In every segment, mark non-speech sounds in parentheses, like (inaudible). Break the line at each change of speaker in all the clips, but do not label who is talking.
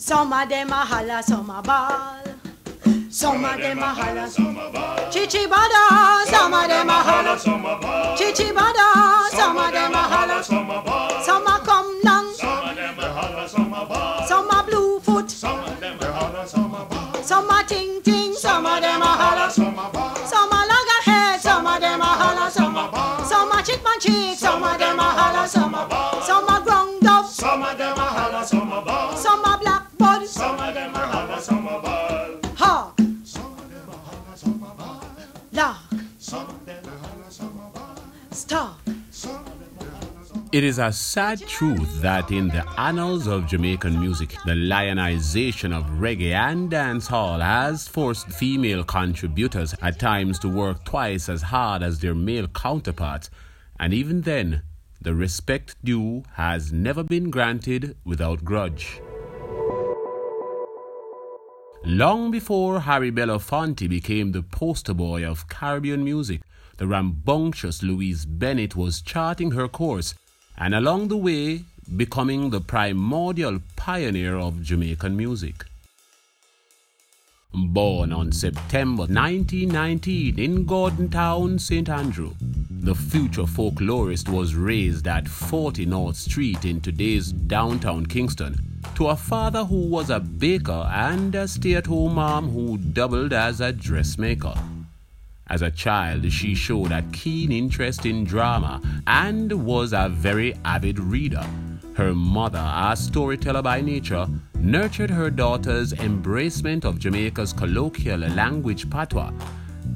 Some of them a holla, some a ball. Some of them a holla, some a ball. Chichi bada, some of them a holla, some a ball. Chichi bada, some of them a holla, some a ball. Some a come down, some of them a holla, some a ball. Some a blue foot, some of them a holla, some a ball. Some a ting ting, some of them a holla, some a ball. Some a loggerhead, some of them a holla, some a ball. Some a chick man chick, some of them a holla, some a ball.
It is a sad truth that in the annals of Jamaican music, the lionization of reggae and dancehall has forced female contributors at times to work twice as hard as their male counterparts, and even then, the respect due has never been granted without grudge. Long before Harry Belafonte became the poster boy of Caribbean music, the rambunctious Louise Bennett was charting her course and along the way becoming the primordial pioneer of Jamaican music. Born on September 1919 in Gordon Town, St. Andrew, the future folklorist was raised at 40 North Street in today's downtown Kingston to a father who was a baker and a stay at home mom who doubled as a dressmaker. As a child, she showed a keen interest in drama and was a very avid reader. Her mother, a storyteller by nature, nurtured her daughter's embracement of Jamaica's colloquial language patois.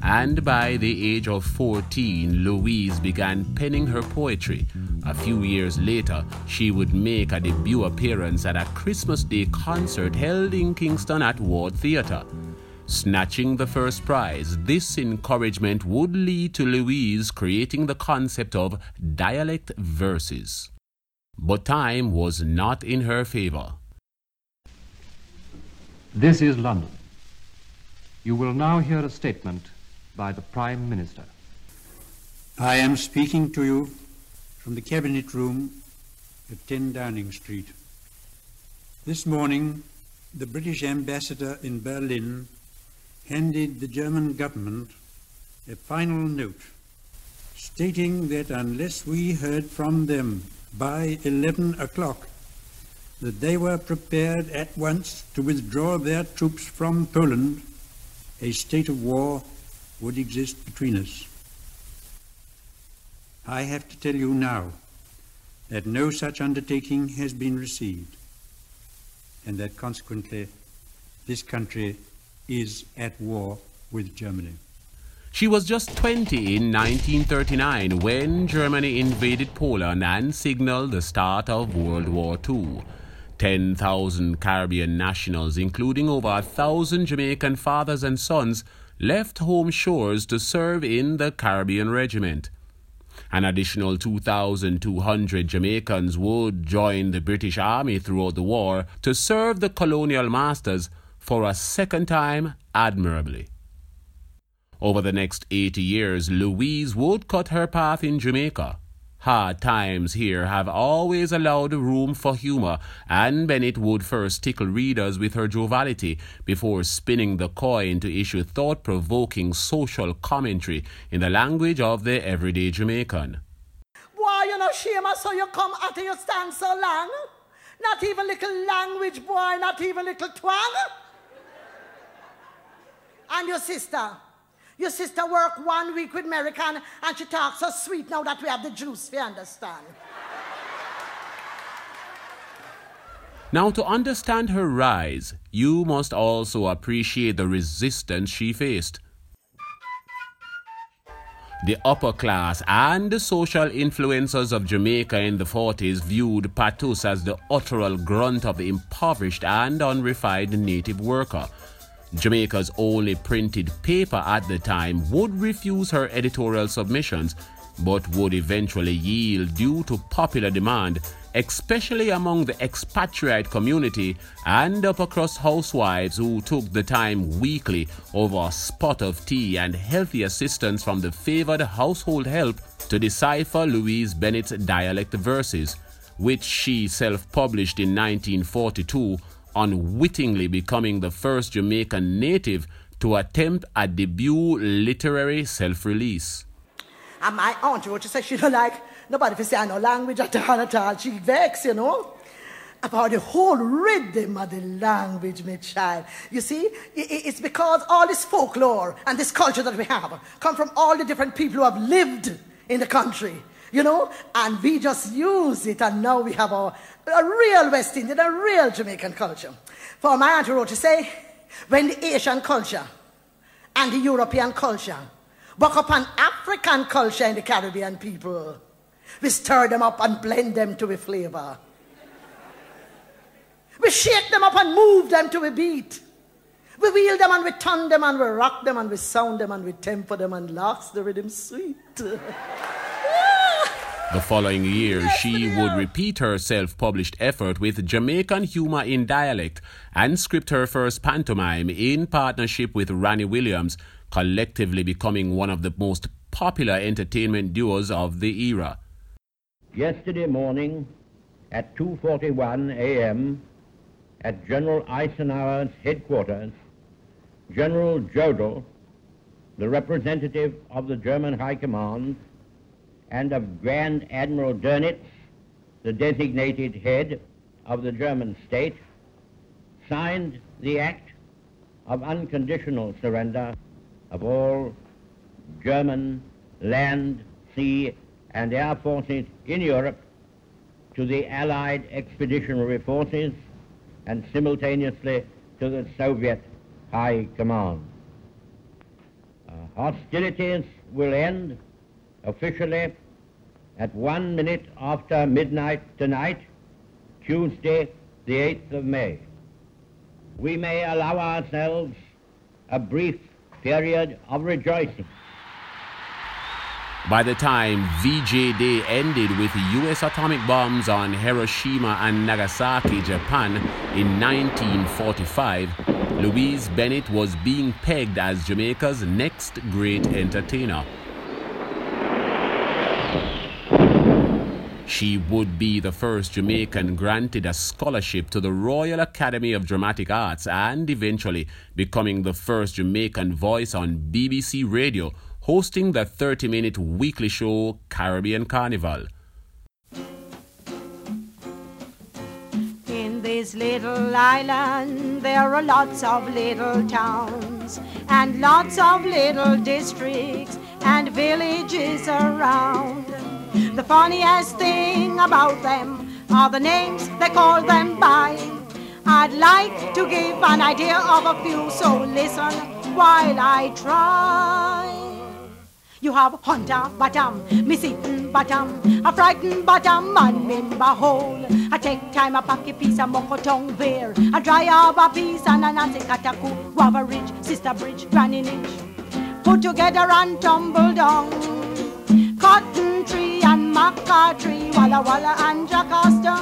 And by the age of 14, Louise began penning her poetry. A few years later, she would make a debut appearance at a Christmas Day concert held in Kingston at Ward Theatre. Snatching the first prize, this encouragement would lead to Louise creating the concept of dialect verses. But time was not in her favor.
This is London. You will now hear a statement by the Prime Minister.
I am speaking to you from the Cabinet Room at 10 Downing Street. This morning, the British ambassador in Berlin handed the German government a final note stating that unless we heard from them by 11 o'clock that they were prepared at once to withdraw their troops from Poland, a state of war would exist between us. I have to tell you now that no such undertaking has been received, and that consequently this country is at war with Germany.
She was just 20 in 1939 when Germany invaded Poland and signaled the start of World War II. 10,000 Caribbean nationals, including over a thousand Jamaican fathers and sons, left home shores to serve in the Caribbean Regiment. An additional 2,200 Jamaicans would join the British Army throughout the war to serve the colonial masters for a second time admirably. Over the next 80 years, Louise would cut her path in Jamaica. Hard times here have always allowed room for humor, and Bennett would first tickle readers with her joviality before spinning the coin to issue thought provoking social commentary in the language of the everyday Jamaican.
Why you no shame so you come after you stand so long. Not even little language, boy, not even little twang. And your sister. Your sister work one week with American and she talks so sweet now that we have the juice, you understand?
Now, to understand her rise, you must also appreciate the resistance she faced. The upper class and the social influencers of Jamaica in the 40s viewed Patois as the utteral grunt of the impoverished and unrefined native worker. Jamaica's only printed paper at the time would refuse her editorial submissions, but would eventually yield due to popular demand, especially among the expatriate community and upper crust housewives who took the time weekly over a spot of tea and healthy assistance from the favored household help to decipher Louise Bennett's dialect verses, which she self published in 1942 unwittingly becoming the first Jamaican native to attempt a debut literary self release.
And my aunt wrote, she said she don't like nobody to say no language at all at all. She vexed, you know. About the whole rhythm of the language, my child. You see, it's because all this folklore and this culture that we have come from all the different people who have lived in the country, you know, and we just use it, and now we have a, real West Indian, a real Jamaican culture. For my aunt wrote to say, when the Asian culture and the European culture buck up an African culture in the Caribbean people, we stir them up and blend them to a flavor. We shake them up and move them to a beat. We wheel them and we turn them and we rock them and we sound them and we temper them and laughs the rhythm sweet. (laughs) the
following year, she would repeat her self published effort with Jamaican humor in dialect and script her first pantomime in partnership with Ranny Williams, collectively becoming one of the most popular entertainment duos of the era.
Yesterday morning at 2:41 a.m. at General Eisenhower's headquarters, General Jodl, the representative of the German High Command, and of Grand Admiral Dönitz, the designated head of the German state, signed the act of unconditional surrender of all German land, sea, and air forces in Europe to the Allied expeditionary forces and simultaneously to the Soviet High Command. Uh, hostilities will end officially at one minute after midnight tonight, Tuesday, the 8th of May. We may allow ourselves a brief period of rejoicing.
By the time VJ Day ended with US atomic bombs on Hiroshima and Nagasaki, Japan in 1945, Louise Bennett was being pegged as Jamaica's next great entertainer. She would be the first Jamaican granted a scholarship to the Royal Academy of Dramatic Arts and eventually becoming the first Jamaican voice on BBC Radio hosting the 30 minute weekly show Caribbean Carnival.
In this little island, there are lots of little towns and lots of little districts and villages around. The funniest thing about them are the names they call them by. I'd like to give an idea of a few, so listen while I try. You have hunter bottom, missing bottom, a frightened bottom, and member hole. I take time, a pocket piece, a moko tongue bear, a dry a piece, and a nancy kataku, guava ridge, sister bridge, granny niche. Put together and tumble down. Cotton maca tree, walla walla and jacasta.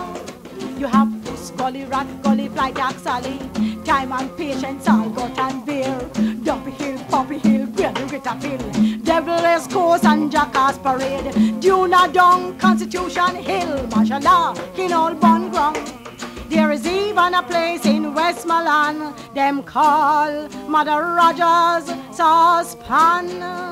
You have gully rat, gully fly, taxali. Time and patience, all got and bear. Dumpy hill, poppy hill, Grady Ritter hill. Devilish course and jackass parade. Duna Dong, Constitution Hill, mashallah, in all bun ground. There is even a place in Westmoreland, them call Mother Rogers Saucepan.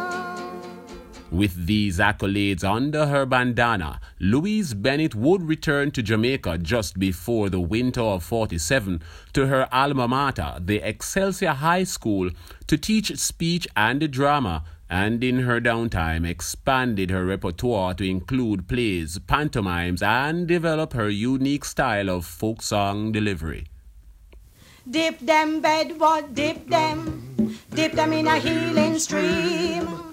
With these accolades under her bandana, Louise Bennett would return to Jamaica just before the winter of 47 to her alma mater, the Excelsior High School, to teach speech and drama, and in her downtime expanded her repertoire to include plays, pantomimes, and develop her unique style of folk song delivery.
Dip them bedward, dip them, dip them in a healing stream.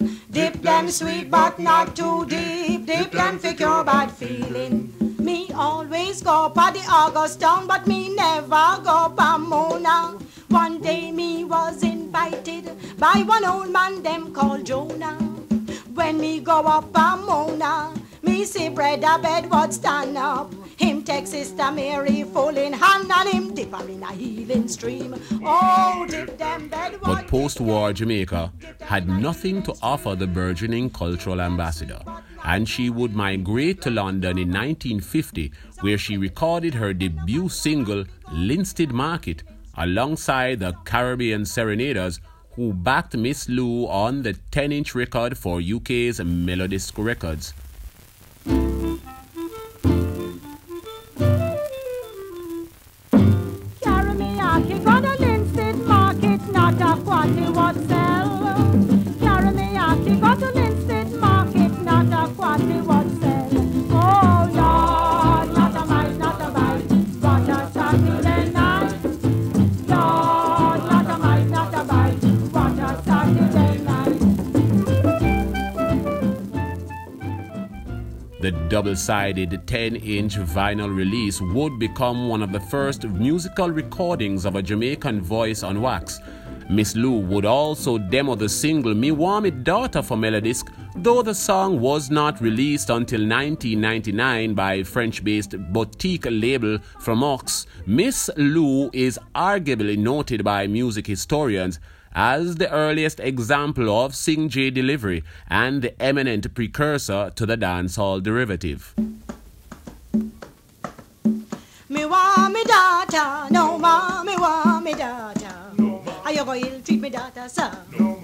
Them sweet but not too deep. Deep can fix your bad feeling. Me always go pa the August town, but me never go pa Mona. One day me was invited by one old man them called Jonah. When me go up pa Mona, me see Brother Bedward stand up. Him take Sister Mary full in hand and him dip her in a healing stream. Oh, dip them Bedward.
But post-war Jamaica had nothing to offer the burgeoning cultural ambassador. and she would migrate to London in 1950, where she recorded her debut single, Linstead Market, alongside the Caribbean Serenaders, who backed Miss Lou on the 10 inch record for UK's Melodisc Records. The double sided 10 inch vinyl release would become one of the first musical recordings of a Jamaican voice on wax. Miss Lou would also demo the single Me Want Me Daughter for Melodisc, though the song was not released until 1999 by French based boutique label Frémeaux. Miss Lou is arguably noted by music historians as the earliest example of singjay delivery and the eminent precursor to the dancehall derivative.
Me want me daughter, no ma, me want me daughter. No ma. Are you going to treat me daughter, sir? No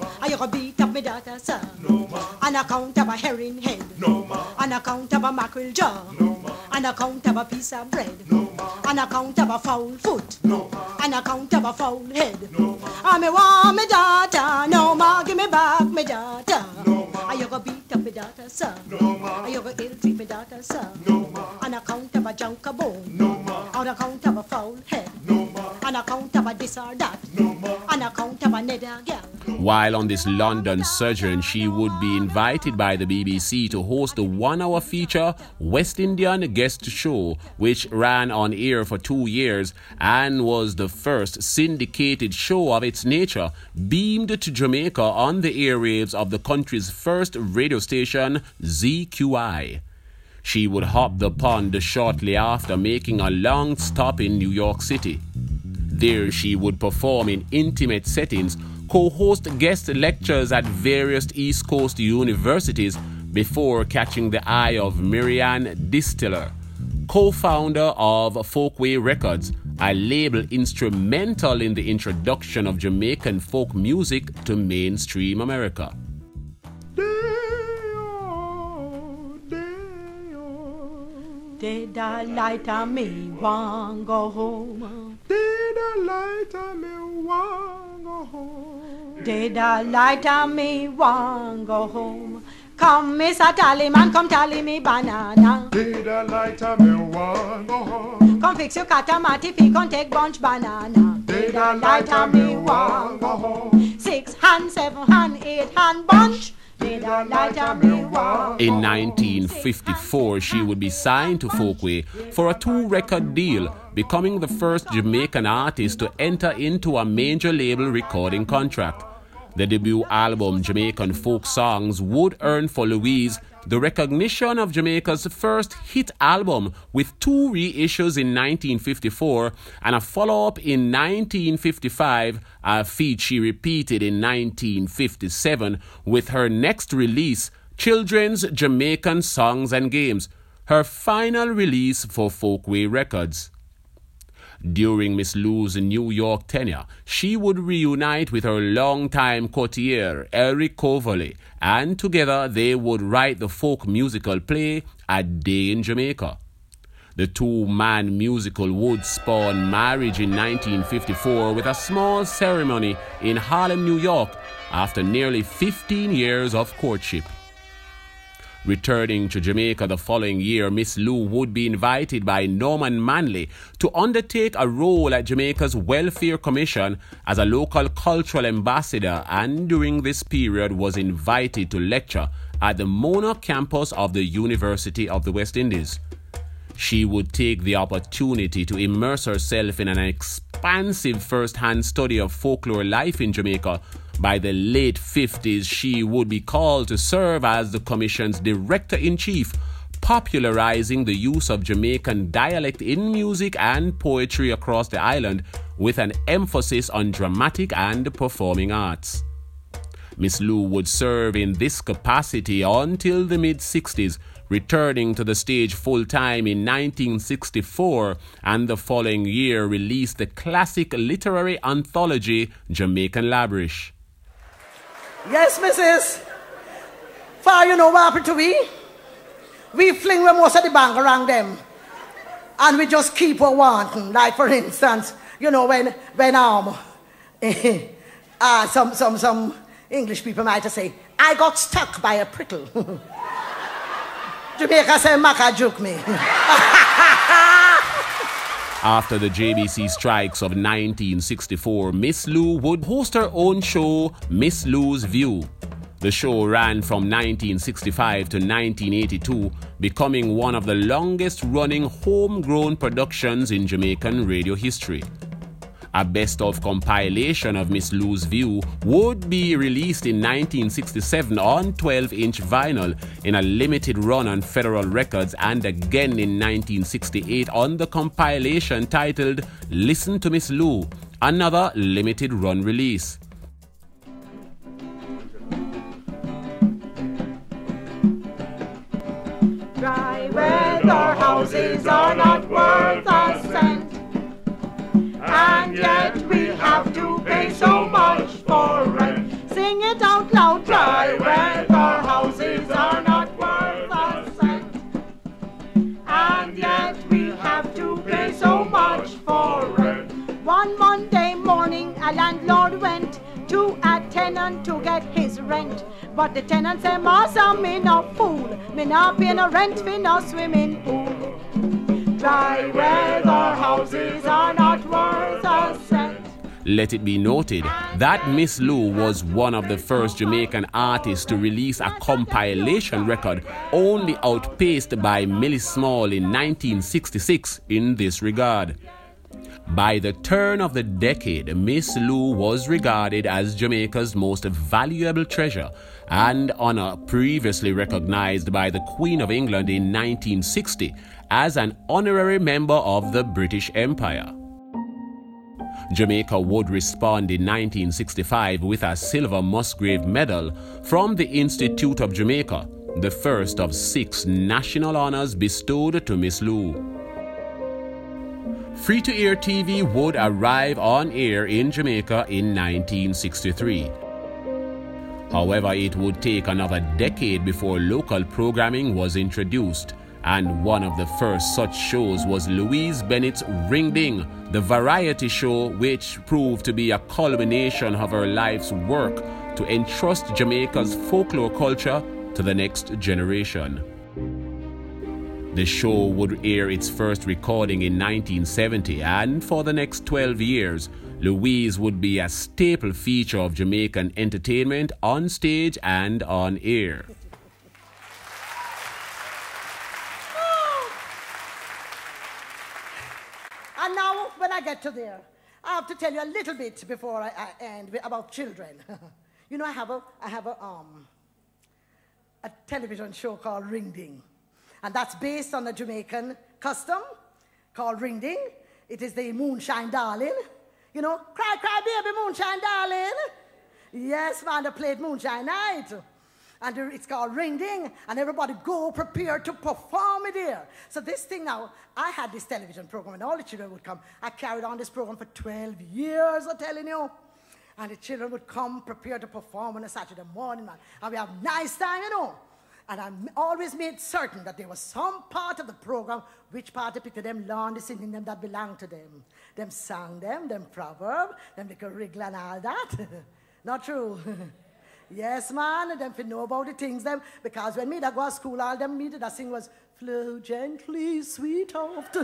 ma. Are you going beat up me daughter, sir? No ma. On account of a herring head? No ma. On account of a mackerel jaw? No ma. On account of a piece of bread? No ma. On account of a foul foot? No ma. On account of a foul head? No ma. I me want me daughter, no ma, give me back me daughter. No ma. Are you to beat up me daughter, sir? No ma. Are you to ill treat me daughter, sir? No ma. On account of a junk of bone? No ma. On account of a foul head? No ma. On account of a this or that? No ma. On account of a nether girl?
While on this London sojourn, she would be invited by the BBC to host a one hour feature West Indian Guest Show, which ran on air for two years and was the first syndicated show of its nature, beamed to Jamaica on the airwaves of the country's first radio station, ZQI. She would hop the pond shortly after, making a long stop in New York City. There, she would perform in intimate settings co host guest lectures at various East Coast universities before catching the eye of Marian Distler, co founder of Folkway Records, a label instrumental in the introduction of Jamaican folk music to mainstream America.
Did I light on me, want go home?
Did I light on me, want go home?
Did I light on me, want go home? Come, Mr. Tallyman, come tally me banana.
Did I light on me, want go home?
Come fix your catamati, fi come take bunch banana.
Did I light on me, want go home?
Six hand, seven hand, eight hand bunch. Did I light on me, want
In 1954, she would be signed to Folkway for a two record deal, becoming the first Jamaican artist to enter into a major label recording contract. The debut album, Jamaican Folk Songs, would earn for Louise the recognition of Jamaica's first hit album with two reissues in 1954 and a follow up in 1955, a feat she repeated in 1957 with her next release, Children's Jamaican Songs and Games, her final release for Folkway Records. During Miss Lou's New York tenure, she would reunite with her longtime courtier, Eric Coverley, and together they would write the folk musical play A Day in Jamaica. The two man musical would spawn marriage in 1954 with a small ceremony in Harlem, New York, after nearly 15 years of courtship. Returning to Jamaica the following year, Miss Lou would be invited by Norman Manley to undertake a role at Jamaica's Welfare Commission as a local cultural ambassador and during this period was invited to lecture at the Mona campus of the University of the West Indies. She would take the opportunity to immerse herself in an expansive first hand study of folklore life in Jamaica by the late 50s, she would be called to serve as the Commission's Director in Chief, popularizing the use of Jamaican dialect in music and poetry across the island with an emphasis on dramatic and performing arts. Miss Lou would serve in this capacity until the mid 60s, returning to the stage full time in 1964 and the following year released the classic literary anthology Jamaican Labrish.
Yes, Mrs. For you know what happened to we? We fling the most of the bank around them. And we just keep on wanting. Like for instance, you know, when when um (laughs) uh, some some some English people might say, I got stuck by a prickle. (laughs) Jamaica say Maka juke me. (laughs)
After the JBC strikes of 1964, Miss Lou would host her own show, Miss Lou's View. The show ran from 1965 to 1982, becoming one of the longest running homegrown productions in Jamaican radio history. A best of compilation of Miss Lou's View would be released in 1967 on 12 inch vinyl in a limited run on Federal Records and again in 1968 on the compilation titled Listen to Miss Lou, another limited run release.
dry weather houses are not worth. And yet we have to pay so much for rent. Sing it out loud, dry weather houses are not worth a cent. And yet we have to pay so much for rent. One Monday morning, a landlord went to a tenant to get his rent. But the tenant say, Master, me no fool. Me not pay no rent for no swimming pool. Dry houses are not worth a cent.
Let it be noted that Miss Lou was one of the first Jamaican artists to release a compilation record, only outpaced by Millie Small in 1966 in this regard. By the turn of the decade, Miss Lou was regarded as Jamaica's most valuable treasure, and honor previously recognized by the Queen of England in 1960 as an honorary member of the British Empire. Jamaica would respond in 1965 with a Silver Musgrave Medal from the Institute of Jamaica, the first of six national honors bestowed to Miss Lou. Free to air TV would arrive on air in Jamaica in 1963. However, it would take another decade before local programming was introduced, and one of the first such shows was Louise Bennett's Ring Ding, the variety show which proved to be a culmination of her life's work to entrust Jamaica's folklore culture to the next generation. The show would air its first recording in 1970, and for the next 12 years, Louise would be a staple feature of Jamaican entertainment on stage and on air.
And now, when I get to there, I have to tell you a little bit before I, I end about children. (laughs) you know, I have a, I have a, um, a television show called Ring Ding, and that's based on a Jamaican custom called Ring Ding. It is the Moonshine Darling. You know, cry, cry, baby, Moonshine Darling. Yes, man, they played Moonshine Night. And it's called Ring Ding, and everybody go prepare to perform it here. So this thing now, I had this television program, and all the children would come. I carried on this program for 12 years, I'm telling you. And the children would come prepared to perform on a Saturday morning, man. And we have nice time, you know. And I always made certain that there was some part of the program which part it them learn the singing them that belonged to them. Them sang them, them proverb, them little wriggle and all that. (laughs) Not true. (laughs) yes, man, and them fi know about the things them because when me that go to school, all them me that sing was flow gently, sweet sweetheart.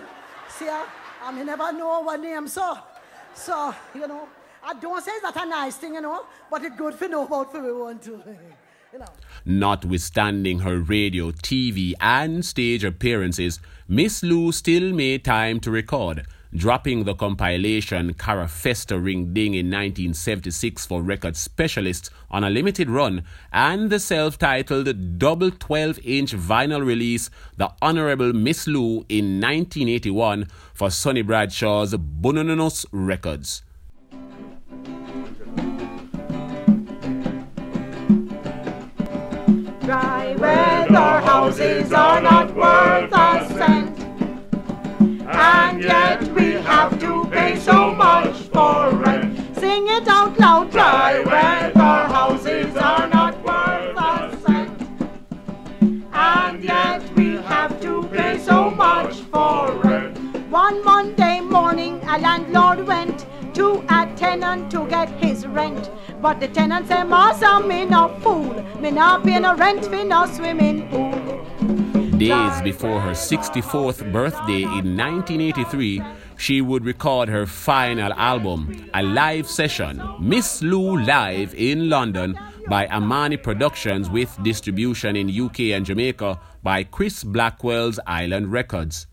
See, I, I me never know what name so. So, you know, I don't say that a nice thing, you know, but it's good for know about for we want to. you know.
Notwithstanding her radio, TV, and stage appearances, Miss Lou still made time to record, dropping the compilation Carifesta Ring Ding in 1976 for Record Specialists on a limited run, and the self titled double 12 inch vinyl release The Honorable Miss Lou in 1981 for Sonny Bradshaw's Bonononos Records.
Dry weather houses are not worth a cent. And yet we have to pay so much for rent. Sing it out loud, dry weather houses are not worth a cent. And yet we have to pay so much for rent. One Monday morning, a landlord went to a tenant to get his rent. But the tenant said, Master, me no fool. Me not pay no rent for no swimming pool.
Days before her 64th birthday in 1983, she would record her final album, a live session, Miss Lou Live in London by Amani Productions with distribution in UK and Jamaica by Chris Blackwell's Island Records.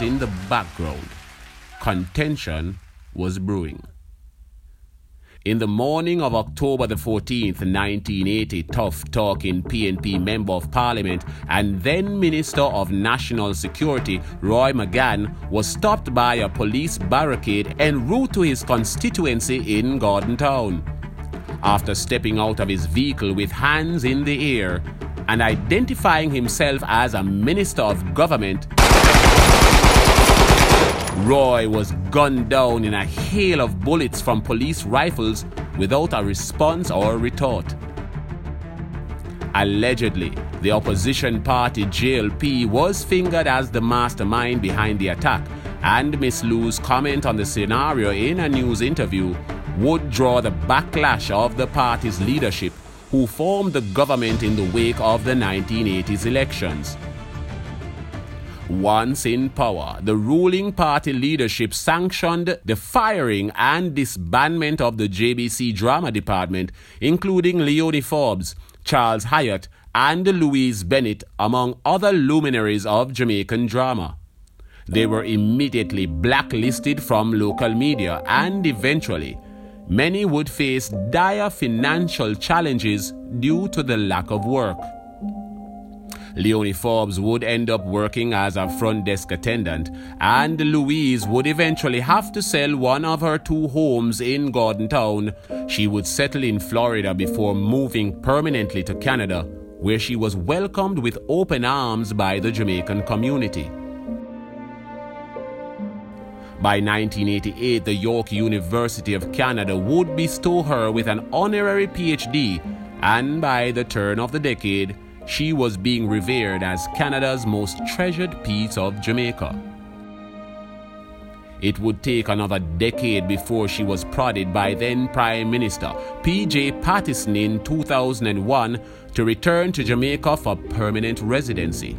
But in the background, contention was brewing. In the morning of October the 14th, 1980, tough talking PNP Member of Parliament and then Minister of National Security Roy McGann was stopped by a police barricade en route to his constituency in Gordon Town. After stepping out of his vehicle with hands in the air and identifying himself as a minister of government, Roy was gunned down in a hail of bullets from police rifles without a response or retort. Allegedly, the opposition party JLP was fingered as the mastermind behind the attack, and Miss Lou's comment on the scenario in a news interview would draw the backlash of the party's leadership, who formed the government in the wake of the 1980s elections. Once in power, the ruling party leadership sanctioned the firing and disbandment of the JBC drama department, including Leonie Forbes, Charles Hyatt, and Louise Bennett, among other luminaries of Jamaican drama. They were immediately blacklisted from local media, and eventually, many would face dire financial challenges due to the lack of work. Leonie Forbes would end up working as a front desk attendant, and Louise would eventually have to sell one of her two homes in Gordon Town. She would settle in Florida before moving permanently to Canada, where she was welcomed with open arms by the Jamaican community. By 1988, the York University of Canada would bestow her with an honorary PhD, and by the turn of the decade, she was being revered as Canada's most treasured piece of Jamaica. It would take another decade before she was prodded by then Prime Minister P.J. Patterson in 2001 to return to Jamaica for permanent residency.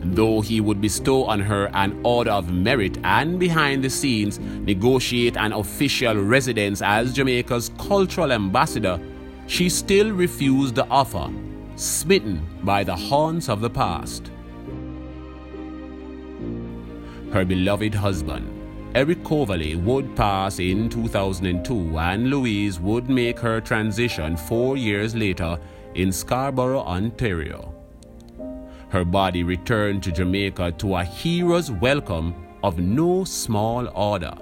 Though he would bestow on her an Order of Merit and behind the scenes negotiate an official residence as Jamaica's cultural ambassador, she still refused the offer, smitten by the haunts of the past. Her beloved husband, Eric Coverley, would pass in 2002, and Louise would make her transition four years later in Scarborough, Ontario. Her body returned to Jamaica to a hero's welcome of no small order.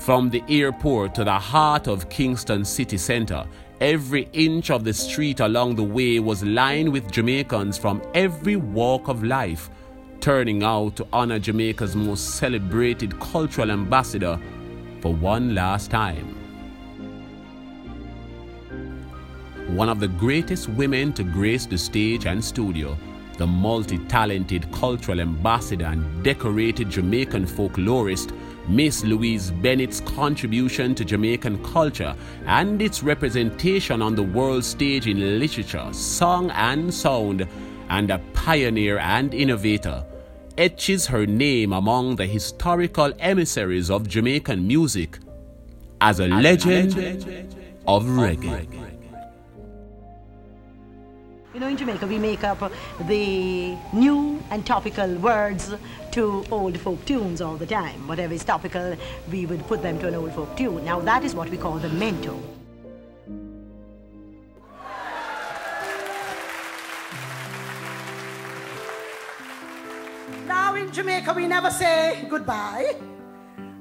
From the airport to the heart of Kingston city center, Every inch of the street along the way was lined with Jamaicans from every walk of life, turning out to honor Jamaica's most celebrated cultural ambassador for one last time. One of the greatest women to grace the stage and studio, the multi talented cultural ambassador and decorated Jamaican folklorist Miss Louise Bennett's contribution to Jamaican culture and its representation on the world stage in literature, song, and sound, and a pioneer and innovator, etches her name among the historical emissaries of Jamaican music as a legend, of reggae.
You know, in Jamaica, we make up the new and topical words to old folk tunes all the time. Whatever is topical, we would put them to an old folk tune. Now, that is what we call the mento. Now, in Jamaica, we never say goodbye.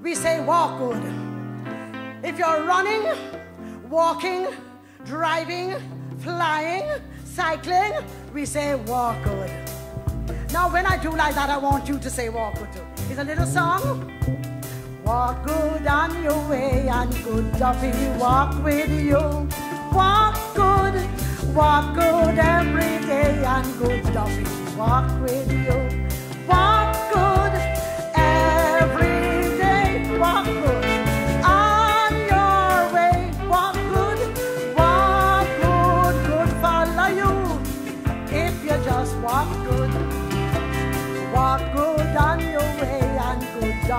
We say walk good. If you're running, walking, driving, flying, cycling, we say walk good. Now, when I do like that, I want you to say walk good too. It's a little song. Walk good on your way, and good duppy walk with you. Walk good, walk good every day, and good duppy walk with you. Walk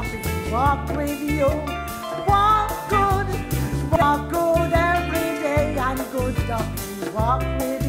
good walk with you. Walk good, walk good every day, and good duppy walk with